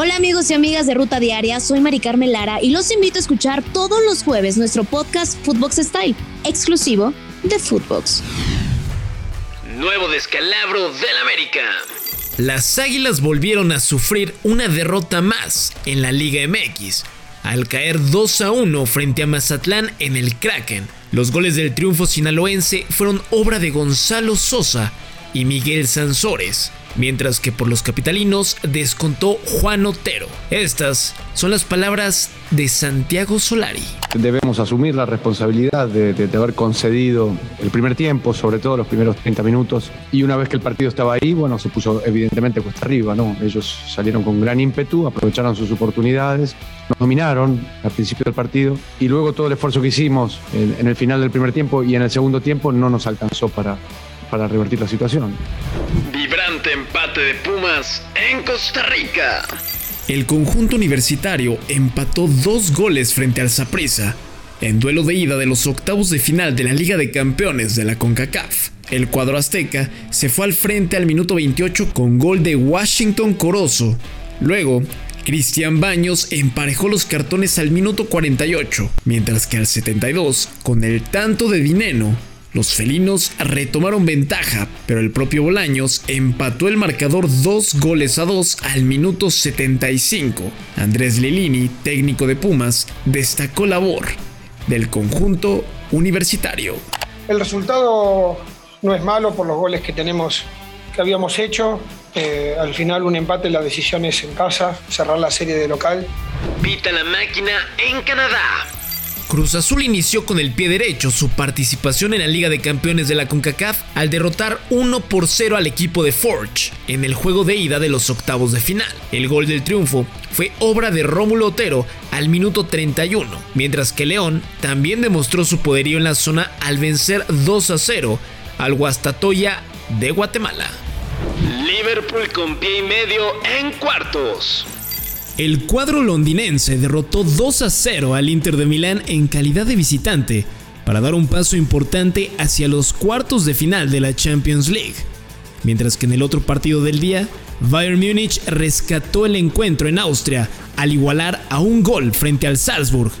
Hola amigos y amigas de Ruta Diaria, soy Mari Carmen Lara y los invito a escuchar todos los jueves nuestro podcast Footbox Style, exclusivo de Footbox. Nuevo descalabro del América. Las Águilas volvieron a sufrir una derrota más en la Liga MX, al caer 2 a 1 frente a Mazatlán en el Kraken. Los goles del triunfo sinaloense fueron obra de Gonzalo Sosa y Miguel Sansores, mientras que por los capitalinos descontó Juan Otero. Estas son las palabras de Santiago Solari. Debemos asumir la responsabilidad de, haber concedido el primer tiempo, sobre todo los primeros 30 minutos, y una vez que el partido estaba ahí, bueno, se puso evidentemente cuesta arriba, ¿no? Ellos salieron con gran ímpetu, aprovecharon sus oportunidades, nos dominaron al principio del partido, y luego todo el esfuerzo que hicimos en el final del primer tiempo y en el segundo tiempo no nos alcanzó para, para revertir la situación. Vibrante empate de Pumas en Costa Rica. El conjunto universitario empató dos goles frente al Saprissa en duelo de ida de los octavos de final de la Liga de Campeones de la CONCACAF. El cuadro azteca se fue al frente al minuto 28 con gol de Washington Corozo. Luego, Cristian Baños emparejó los cartones al minuto 48, mientras que al 72, con el tanto de Dineno, los felinos retomaron ventaja, pero el propio Bolaños empató el marcador dos goles a dos al minuto 75. Andrés Lilini, técnico de Pumas, destacó labor del conjunto universitario. El resultado no es malo por los goles que tenemos que habíamos hecho. Eh, al final un empate, la decisión es en casa, cerrar la serie de local. Pita la máquina en Canadá. Cruz Azul inició con el pie derecho su participación en la Liga de Campeones de la CONCACAF al derrotar 1 por 0 al equipo de Forge en el juego de ida de los octavos de final. El gol del triunfo fue obra de Rómulo Otero al minuto 31, mientras que León también demostró su poderío en la zona al vencer 2 a 0 al Guastatoya de Guatemala. Liverpool con pie y medio en cuartos. El cuadro londinense derrotó 2 a 0 al Inter de Milán en calidad de visitante para dar un paso importante hacia los cuartos de final de la Champions League. Mientras que en el otro partido del día, Bayern Múnich rescató el encuentro en Austria al igualar a un gol frente al Salzburg,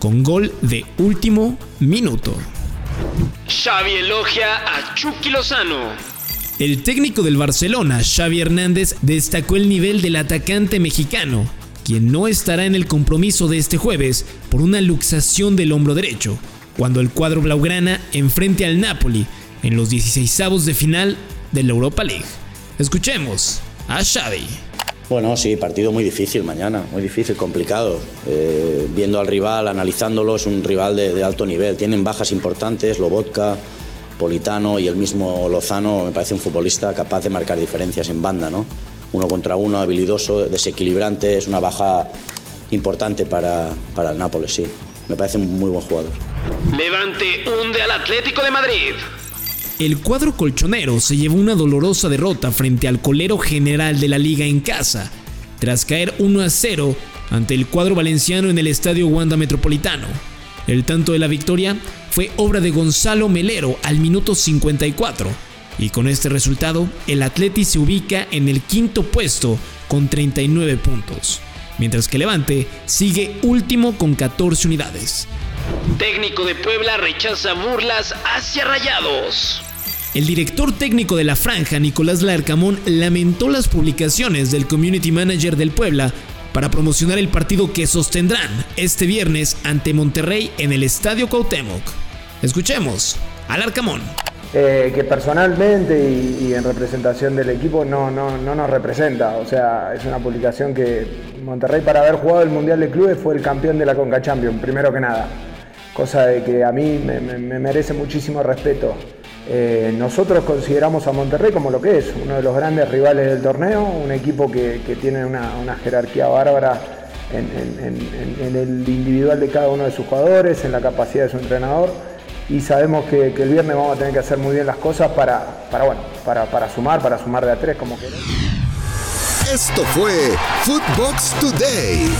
con gol de último minuto. Xavi elogia a Chucky Lozano. El técnico del Barcelona, Xavi Hernández, destacó el nivel del atacante mexicano quien no estará en el compromiso de este jueves por una luxación del hombro derecho, cuando el cuadro blaugrana enfrente al Napoli en los 16avos de final de la Europa League. Escuchemos a Xavi. Bueno, sí, partido muy difícil mañana, muy difícil, complicado. Eh, viendo al rival, analizándolo, es un rival de, alto nivel. Tienen bajas importantes, Lobotka, Politano y el mismo Lozano me parece un futbolista capaz de marcar diferencias en banda, ¿no? uno contra uno, habilidoso, desequilibrante, es una baja importante para, para el Nápoles, sí. Me parece un muy buen jugador. Levante hunde al Atlético de Madrid. El cuadro colchonero se llevó una dolorosa derrota frente al colero general de la liga en casa, tras caer 1 a 0 ante el cuadro valenciano en el estadio Wanda Metropolitano. El tanto de la victoria fue obra de Gonzalo Melero al minuto 54 y con este resultado, el Atleti se ubica en el quinto puesto con 39 puntos, mientras que Levante sigue último con 14 unidades. Técnico de Puebla rechaza burlas hacia Rayados. El director técnico de la franja, Nicolás Larcamón, lamentó las publicaciones del community manager del Puebla para promocionar el partido que sostendrán este viernes ante Monterrey en el Estadio Cuauhtémoc. Escuchemos al Arcamón. Eh, que personalmente y, en representación del equipo no, no, no, nos representa. O sea, es una publicación que Monterrey para haber jugado el Mundial de Clubes fue el campeón de la Conca Champions, primero que nada. Cosa de que a mí me, merece muchísimo respeto. Eh, nosotros consideramos a Monterrey como lo que es, uno de los grandes rivales del torneo, un equipo que, tiene una, jerarquía bárbara en, en el individual de cada uno de sus jugadores, en la capacidad de su entrenador y sabemos que, el viernes vamos a tener que hacer muy bien las cosas para, para, bueno, para, para sumar, para sumar de a tres como queremos. Esto fue Footbox Today.